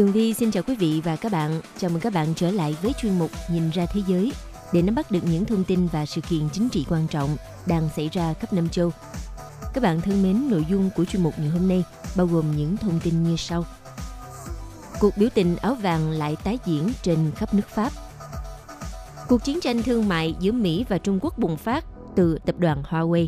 Tường Vi xin chào quý vị và các bạn. Chào mừng các bạn trở lại với chuyên mục Nhìn ra thế giới để nắm bắt được những thông tin và sự kiện chính trị quan trọng đang xảy ra khắp năm châu. Các bạn thân mến, nội dung của chuyên mục ngày hôm nay bao gồm những thông tin như sau. Cuộc biểu tình áo vàng lại tái diễn trên khắp nước Pháp. Cuộc chiến tranh thương mại giữa Mỹ và Trung Quốc bùng phát từ tập đoàn Huawei.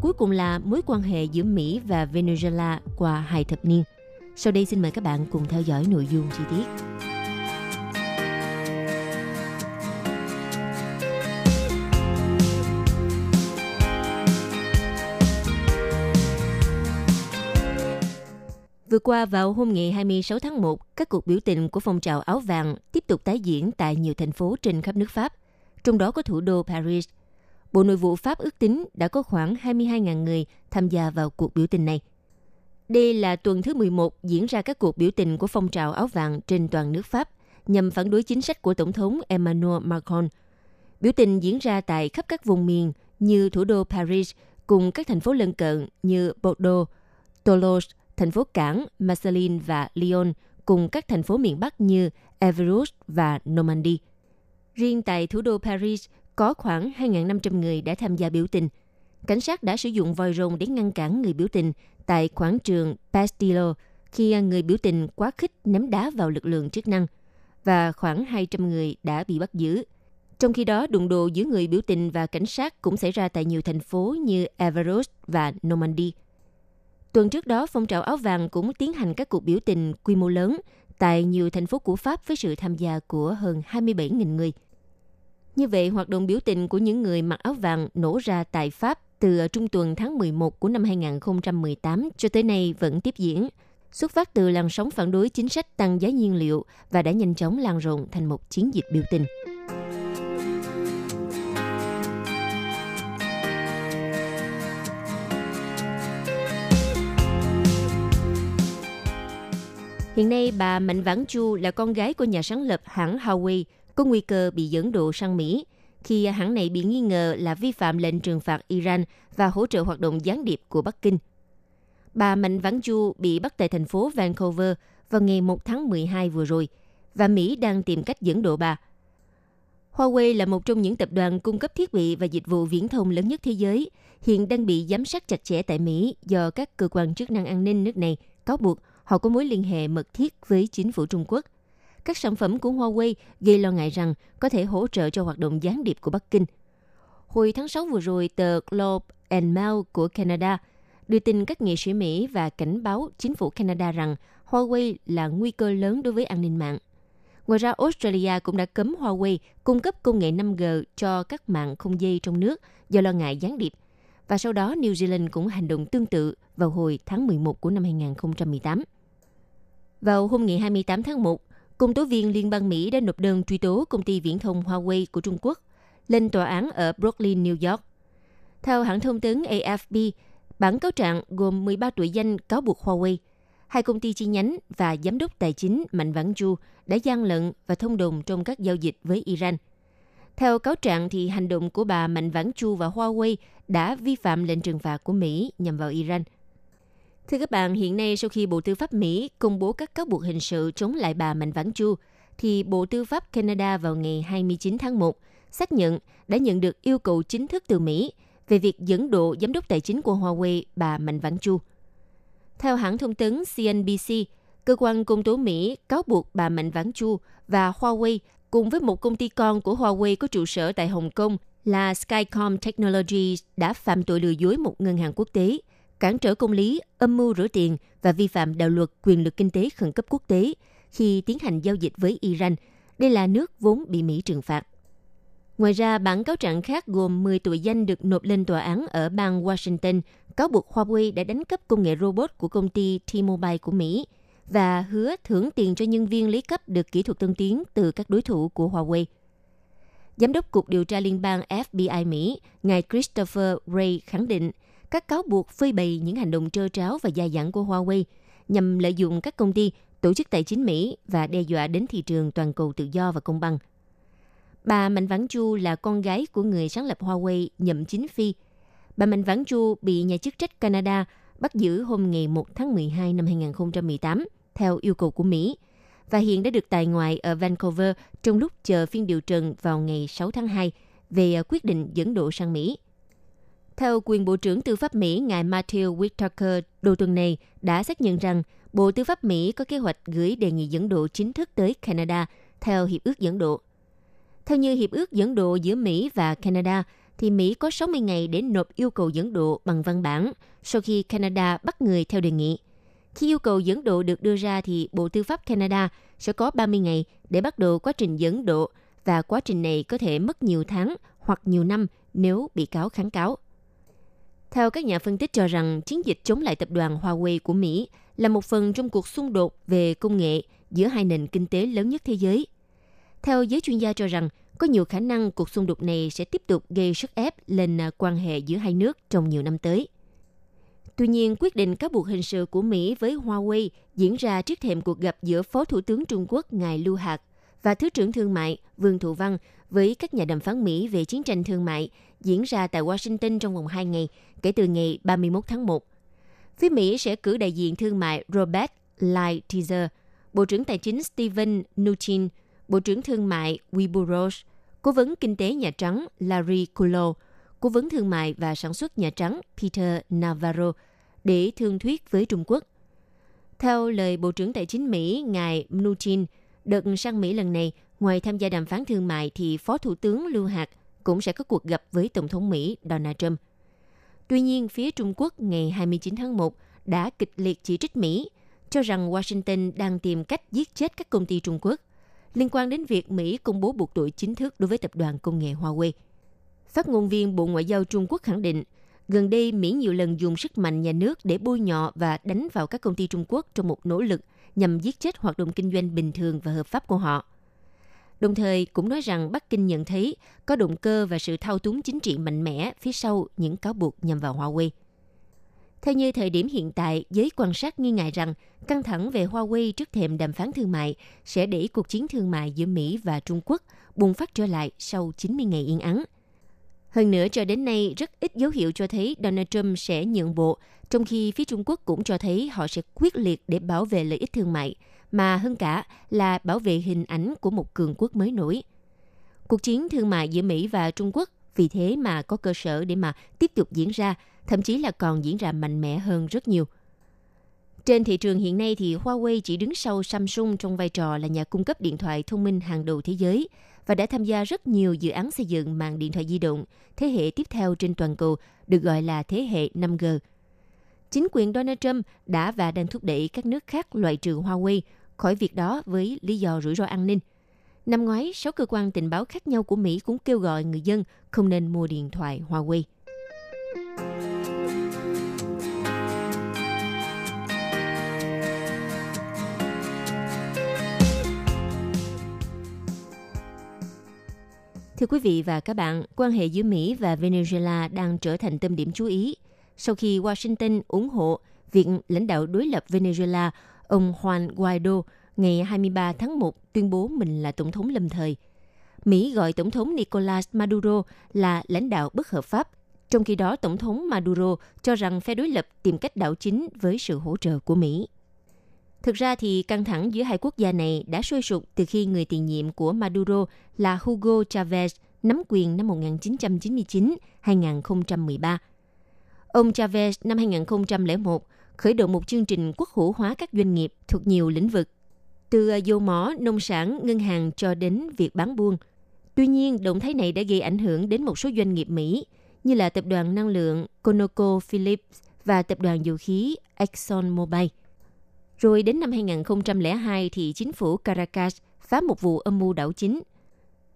Cuối cùng là mối quan hệ giữa Mỹ và Venezuela qua hai thập niên – sau đây xin mời các bạn cùng theo dõi nội dung chi tiết. Vừa qua vào hôm ngày 26 tháng 1, các cuộc biểu tình của phong trào áo vàng tiếp tục tái diễn tại nhiều thành phố trên khắp nước Pháp, trong đó có thủ đô Paris. Bộ Nội vụ Pháp ước tính đã có khoảng 22.000 người tham gia vào cuộc biểu tình này – đây là tuần thứ 11 diễn ra các cuộc biểu tình của phong trào áo vàng trên toàn nước Pháp nhằm phản đối chính sách của Tổng thống Emmanuel Macron. Biểu tình diễn ra tại khắp các vùng miền như thủ đô Paris cùng các thành phố lân cận như Bordeaux, Toulouse, thành phố Cảng, Marseille và Lyon cùng các thành phố miền Bắc như Everus và Normandy. Riêng tại thủ đô Paris, có khoảng 2.500 người đã tham gia biểu tình. Cảnh sát đã sử dụng vòi rồng để ngăn cản người biểu tình tại quảng trường Bastille khi người biểu tình quá khích ném đá vào lực lượng chức năng và khoảng 200 người đã bị bắt giữ. Trong khi đó, đụng độ giữa người biểu tình và cảnh sát cũng xảy ra tại nhiều thành phố như Everest và Normandy. Tuần trước đó, phong trào áo vàng cũng tiến hành các cuộc biểu tình quy mô lớn tại nhiều thành phố của Pháp với sự tham gia của hơn 27.000 người. Như vậy, hoạt động biểu tình của những người mặc áo vàng nổ ra tại Pháp từ trung tuần tháng 11 của năm 2018 cho tới nay vẫn tiếp diễn, xuất phát từ làn sóng phản đối chính sách tăng giá nhiên liệu và đã nhanh chóng lan rộng thành một chiến dịch biểu tình. Hiện nay, bà Mạnh Vãn Chu là con gái của nhà sáng lập hãng Huawei, có nguy cơ bị dẫn độ sang Mỹ khi hãng này bị nghi ngờ là vi phạm lệnh trừng phạt Iran và hỗ trợ hoạt động gián điệp của Bắc Kinh. Bà Mạnh Vãn Du bị bắt tại thành phố Vancouver vào ngày 1 tháng 12 vừa rồi và Mỹ đang tìm cách dẫn độ bà. Huawei là một trong những tập đoàn cung cấp thiết bị và dịch vụ viễn thông lớn nhất thế giới, hiện đang bị giám sát chặt chẽ tại Mỹ do các cơ quan chức năng an ninh nước này cáo buộc họ có mối liên hệ mật thiết với chính phủ Trung Quốc – các sản phẩm của Huawei gây lo ngại rằng có thể hỗ trợ cho hoạt động gián điệp của Bắc Kinh. Hồi tháng 6 vừa rồi, tờ Globe and Mail của Canada đưa tin các nghệ sĩ Mỹ và cảnh báo chính phủ Canada rằng Huawei là nguy cơ lớn đối với an ninh mạng. Ngoài ra, Australia cũng đã cấm Huawei cung cấp công nghệ 5G cho các mạng không dây trong nước do lo ngại gián điệp. Và sau đó, New Zealand cũng hành động tương tự vào hồi tháng 11 của năm 2018. Vào hôm ngày 28 tháng 1, Công tố viên Liên bang Mỹ đã nộp đơn truy tố công ty viễn thông Huawei của Trung Quốc lên tòa án ở Brooklyn, New York. Theo hãng thông tấn AFP, bản cáo trạng gồm 13 tội danh cáo buộc Huawei, hai công ty chi nhánh và giám đốc tài chính Mạnh Vãn Chu đã gian lận và thông đồng trong các giao dịch với Iran. Theo cáo trạng, thì hành động của bà Mạnh Vãn Chu và Huawei đã vi phạm lệnh trừng phạt của Mỹ nhằm vào Iran – Thưa các bạn, hiện nay sau khi Bộ Tư pháp Mỹ công bố các cáo buộc hình sự chống lại bà Mạnh Vãn Chu, thì Bộ Tư pháp Canada vào ngày 29 tháng 1 xác nhận đã nhận được yêu cầu chính thức từ Mỹ về việc dẫn độ giám đốc tài chính của Huawei bà Mạnh Vãn Chu. Theo hãng thông tấn CNBC, cơ quan công tố Mỹ cáo buộc bà Mạnh Vãn Chu và Huawei cùng với một công ty con của Huawei có trụ sở tại Hồng Kông là Skycom Technologies đã phạm tội lừa dối một ngân hàng quốc tế – cản trở công lý, âm mưu rửa tiền và vi phạm đạo luật quyền lực kinh tế khẩn cấp quốc tế khi tiến hành giao dịch với Iran. Đây là nước vốn bị Mỹ trừng phạt. Ngoài ra, bản cáo trạng khác gồm 10 tội danh được nộp lên tòa án ở bang Washington, cáo buộc Huawei đã đánh cắp công nghệ robot của công ty T-Mobile của Mỹ và hứa thưởng tiền cho nhân viên lấy cấp được kỹ thuật tân tiến từ các đối thủ của Huawei. Giám đốc Cục Điều tra Liên bang FBI Mỹ, ngài Christopher Wray khẳng định các cáo buộc phơi bày những hành động trơ tráo và dài dẳng của Huawei nhằm lợi dụng các công ty, tổ chức tài chính Mỹ và đe dọa đến thị trường toàn cầu tự do và công bằng. Bà Mạnh Vãn Chu là con gái của người sáng lập Huawei Nhậm Chính Phi. Bà Mạnh Vãn Chu bị nhà chức trách Canada bắt giữ hôm ngày 1 tháng 12 năm 2018 theo yêu cầu của Mỹ và hiện đã được tại ngoại ở Vancouver trong lúc chờ phiên điều trần vào ngày 6 tháng 2 về quyết định dẫn độ sang Mỹ. Theo quyền Bộ trưởng Tư pháp Mỹ, ngài Matthew Whitaker đầu tuần này đã xác nhận rằng Bộ Tư pháp Mỹ có kế hoạch gửi đề nghị dẫn độ chính thức tới Canada theo Hiệp ước dẫn độ. Theo như Hiệp ước dẫn độ giữa Mỹ và Canada, thì Mỹ có 60 ngày để nộp yêu cầu dẫn độ bằng văn bản sau khi Canada bắt người theo đề nghị. Khi yêu cầu dẫn độ được đưa ra thì Bộ Tư pháp Canada sẽ có 30 ngày để bắt đầu quá trình dẫn độ và quá trình này có thể mất nhiều tháng hoặc nhiều năm nếu bị cáo kháng cáo. Theo các nhà phân tích cho rằng chiến dịch chống lại tập đoàn Huawei của Mỹ là một phần trong cuộc xung đột về công nghệ giữa hai nền kinh tế lớn nhất thế giới. Theo giới chuyên gia cho rằng, có nhiều khả năng cuộc xung đột này sẽ tiếp tục gây sức ép lên à, quan hệ giữa hai nước trong nhiều năm tới. Tuy nhiên, quyết định cáo buộc hình sự của Mỹ với Huawei diễn ra trước thềm cuộc gặp giữa Phó Thủ tướng Trung Quốc Ngài Lưu Hạc và Thứ trưởng Thương mại Vương Thụ Văn với các nhà đàm phán Mỹ về chiến tranh thương mại diễn ra tại Washington trong vòng 2 ngày kể từ ngày 31 tháng 1. Phía Mỹ sẽ cử đại diện thương mại Robert Lighthizer, Bộ trưởng Tài chính Steven Mnuchin, Bộ trưởng Thương mại Wilbur Ross, Cố vấn Kinh tế Nhà Trắng Larry Kudlow, Cố vấn Thương mại và Sản xuất Nhà Trắng Peter Navarro để thương thuyết với Trung Quốc. Theo lời Bộ trưởng Tài chính Mỹ, ngài Mnuchin, đợt sang Mỹ lần này, ngoài tham gia đàm phán thương mại thì Phó Thủ tướng Lưu Hạc cũng sẽ có cuộc gặp với Tổng thống Mỹ Donald Trump. Tuy nhiên, phía Trung Quốc ngày 29 tháng 1 đã kịch liệt chỉ trích Mỹ, cho rằng Washington đang tìm cách giết chết các công ty Trung Quốc liên quan đến việc Mỹ công bố buộc tội chính thức đối với tập đoàn công nghệ Huawei. Phát ngôn viên Bộ Ngoại giao Trung Quốc khẳng định, gần đây Mỹ nhiều lần dùng sức mạnh nhà nước để bôi nhọ và đánh vào các công ty Trung Quốc trong một nỗ lực nhằm giết chết hoạt động kinh doanh bình thường và hợp pháp của họ. Đồng thời cũng nói rằng Bắc Kinh nhận thấy có động cơ và sự thao túng chính trị mạnh mẽ phía sau những cáo buộc nhằm vào Huawei. Theo như thời điểm hiện tại, giới quan sát nghi ngại rằng căng thẳng về Huawei trước thềm đàm phán thương mại sẽ đẩy cuộc chiến thương mại giữa Mỹ và Trung Quốc bùng phát trở lại sau 90 ngày yên ắng. Hơn nữa, cho đến nay, rất ít dấu hiệu cho thấy Donald Trump sẽ nhượng bộ, trong khi phía Trung Quốc cũng cho thấy họ sẽ quyết liệt để bảo vệ lợi ích thương mại, mà hơn cả là bảo vệ hình ảnh của một cường quốc mới nổi. Cuộc chiến thương mại giữa Mỹ và Trung Quốc vì thế mà có cơ sở để mà tiếp tục diễn ra, thậm chí là còn diễn ra mạnh mẽ hơn rất nhiều. Trên thị trường hiện nay thì Huawei chỉ đứng sau Samsung trong vai trò là nhà cung cấp điện thoại thông minh hàng đầu thế giới và đã tham gia rất nhiều dự án xây dựng mạng điện thoại di động thế hệ tiếp theo trên toàn cầu được gọi là thế hệ 5G. Chính quyền Donald Trump đã và đang thúc đẩy các nước khác loại trừ Huawei khỏi việc đó với lý do rủi ro an ninh. Năm ngoái, sáu cơ quan tình báo khác nhau của Mỹ cũng kêu gọi người dân không nên mua điện thoại Huawei. Thưa quý vị và các bạn, quan hệ giữa Mỹ và Venezuela đang trở thành tâm điểm chú ý sau khi Washington ủng hộ việc lãnh đạo đối lập Venezuela, ông Juan Guaido, ngày 23 tháng 1 tuyên bố mình là tổng thống lâm thời. Mỹ gọi tổng thống Nicolas Maduro là lãnh đạo bất hợp pháp, trong khi đó tổng thống Maduro cho rằng phe đối lập tìm cách đảo chính với sự hỗ trợ của Mỹ. Thực ra thì căng thẳng giữa hai quốc gia này đã sôi sục từ khi người tiền nhiệm của Maduro là Hugo Chavez nắm quyền năm 1999-2013. Ông Chavez năm 2001 khởi động một chương trình quốc hữu hóa các doanh nghiệp thuộc nhiều lĩnh vực, từ à, dầu mỏ, nông sản, ngân hàng cho đến việc bán buôn. Tuy nhiên, động thái này đã gây ảnh hưởng đến một số doanh nghiệp Mỹ, như là tập đoàn năng lượng ConocoPhillips và tập đoàn dầu khí ExxonMobil. Rồi đến năm 2002 thì chính phủ Caracas phá một vụ âm mưu đảo chính.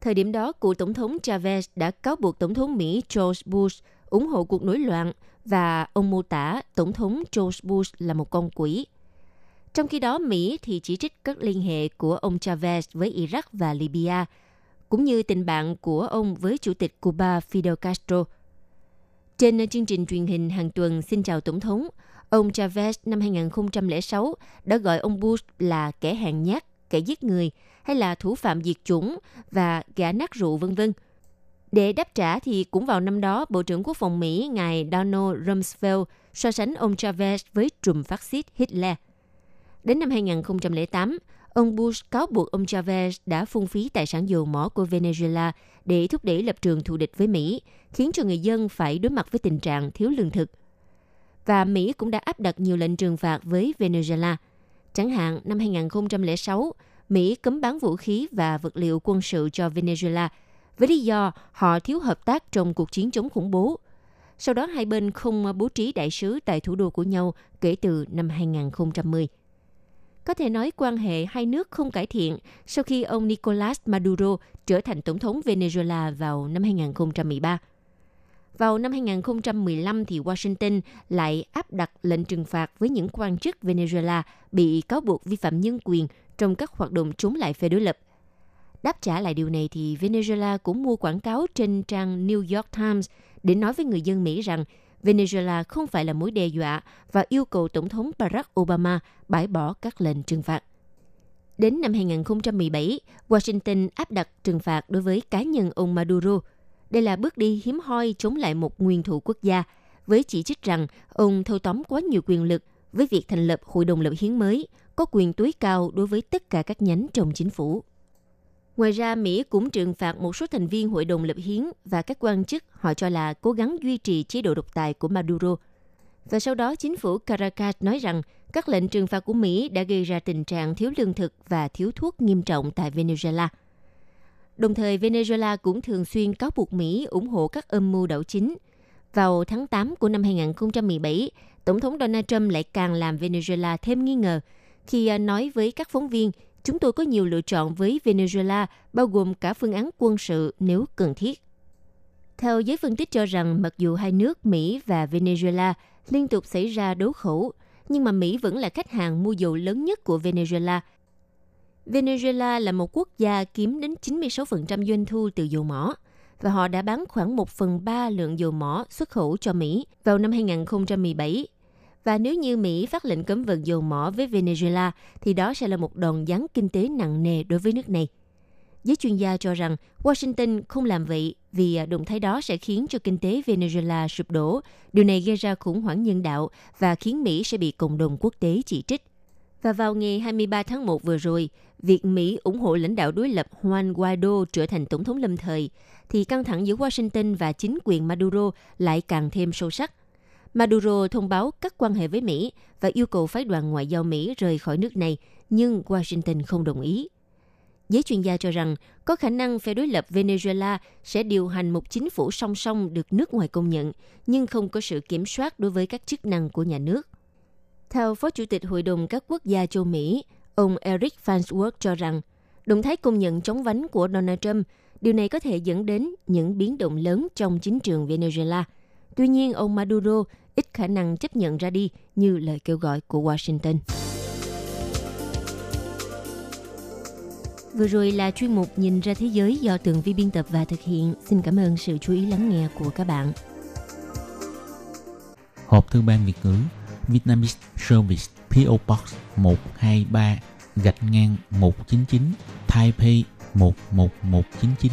Thời điểm đó, cựu tổng thống Chavez đã cáo buộc tổng thống Mỹ George Bush ủng hộ cuộc nổi loạn và ông mô tả tổng thống George Bush là một con quỷ. Trong khi đó, Mỹ thì chỉ trích các liên hệ của ông Chavez với Iraq và Libya, cũng như tình bạn của ông với chủ tịch Cuba Fidel Castro. Trên chương trình truyền hình hàng tuần Xin chào Tổng thống, ông Chavez năm 2006 đã gọi ông Bush là kẻ hèn nhát, kẻ giết người hay là thủ phạm diệt chủng và gã nát rượu vân vân. Để đáp trả thì cũng vào năm đó, Bộ trưởng Quốc phòng Mỹ ngài Donald Rumsfeld so sánh ông Chavez với trùm phát xít Hitler. Đến năm 2008, ông Bush cáo buộc ông Chavez đã phung phí tài sản dầu mỏ của Venezuela để thúc đẩy lập trường thù địch với Mỹ, khiến cho người dân phải đối mặt với tình trạng thiếu lương thực. Và Mỹ cũng đã áp đặt nhiều lệnh trừng phạt với Venezuela. Chẳng hạn, năm 2006, Mỹ cấm bán vũ khí và vật liệu quân sự cho Venezuela với lý do họ thiếu hợp tác trong cuộc chiến chống khủng bố. Sau đó hai bên không bố trí đại sứ tại thủ đô của nhau kể từ năm 2010. Có thể nói quan hệ hai nước không cải thiện sau khi ông Nicolas Maduro trở thành tổng thống Venezuela vào năm 2013. Vào năm 2015 thì Washington lại áp đặt lệnh trừng phạt với những quan chức Venezuela bị cáo buộc vi phạm nhân quyền trong các hoạt động chống lại phe đối lập. Đáp trả lại điều này thì Venezuela cũng mua quảng cáo trên trang New York Times để nói với người dân Mỹ rằng Venezuela không phải là mối đe dọa và yêu cầu Tổng thống Barack Obama bãi bỏ các lệnh trừng phạt. Đến năm 2017, Washington áp đặt trừng phạt đối với cá nhân ông Maduro. Đây là bước đi hiếm hoi chống lại một nguyên thủ quốc gia, với chỉ trích rằng ông thâu tóm quá nhiều quyền lực với việc thành lập Hội đồng lập hiến mới, có quyền tối cao đối với tất cả các nhánh trong chính phủ. Ngoài ra, Mỹ cũng trừng phạt một số thành viên Hội đồng lập hiến và các quan chức họ cho là cố gắng duy trì chế độ độc tài của Maduro. Và sau đó, chính phủ Caracas nói rằng các lệnh trừng phạt của Mỹ đã gây ra tình trạng thiếu lương thực và thiếu thuốc nghiêm trọng tại Venezuela. Đồng thời, Venezuela cũng thường xuyên cáo buộc Mỹ ủng hộ các âm mưu đảo chính. Vào tháng 8 của năm 2017, Tổng thống Donald Trump lại càng làm Venezuela thêm nghi ngờ khi à, nói với các phóng viên chúng tôi có nhiều lựa chọn với Venezuela, bao gồm cả phương án quân sự nếu cần thiết. Theo giới phân tích cho rằng, mặc dù hai nước Mỹ và Venezuela liên tục xảy ra đấu khẩu, nhưng mà Mỹ vẫn là khách hàng mua dầu lớn nhất của Venezuela. Venezuela là một quốc gia kiếm đến 96% doanh thu từ dầu mỏ, và họ đã bán khoảng 1 phần 3 lượng dầu mỏ xuất khẩu cho Mỹ vào năm 2017 và nếu như Mỹ phát lệnh cấm vận dầu mỏ với Venezuela, thì đó sẽ là một đòn giáng kinh tế nặng nề đối với nước này. Giới chuyên gia cho rằng Washington không làm vậy vì à, động thái đó sẽ khiến cho kinh tế Venezuela sụp đổ. Điều này gây ra khủng hoảng nhân đạo và khiến Mỹ sẽ bị cộng đồng quốc tế chỉ trích. Và vào ngày 23 tháng 1 vừa rồi, việc Mỹ ủng hộ lãnh đạo đối lập Juan Guaido trở thành tổng thống lâm thời, thì căng thẳng giữa Washington và chính quyền Maduro lại càng thêm sâu sắc – Maduro thông báo cắt quan hệ với Mỹ và yêu cầu phái đoàn ngoại giao Mỹ rời khỏi nước này, nhưng Washington không đồng ý. Giới chuyên gia cho rằng có khả năng phe đối lập Venezuela sẽ điều hành một chính phủ song song được nước ngoài công nhận, nhưng không có sự kiểm soát đối với các chức năng của nhà nước. Theo Phó Chủ tịch Hội đồng các quốc gia châu Mỹ, ông Eric Farnsworth cho rằng, động thái công nhận chống vánh của Donald Trump, điều này có thể dẫn đến những biến động lớn trong chính trường Venezuela. Tuy nhiên, ông Maduro ít khả năng chấp nhận ra đi như lời kêu gọi của Washington. Vừa rồi là chuyên mục Nhìn ra thế giới do Tường Vi biên tập và thực hiện. Xin cảm ơn sự chú ý lắng nghe của các bạn. Hộp thư ban Việt ngữ Vietnamese Service PO Box 123 gạch ngang 199 Taipei 11199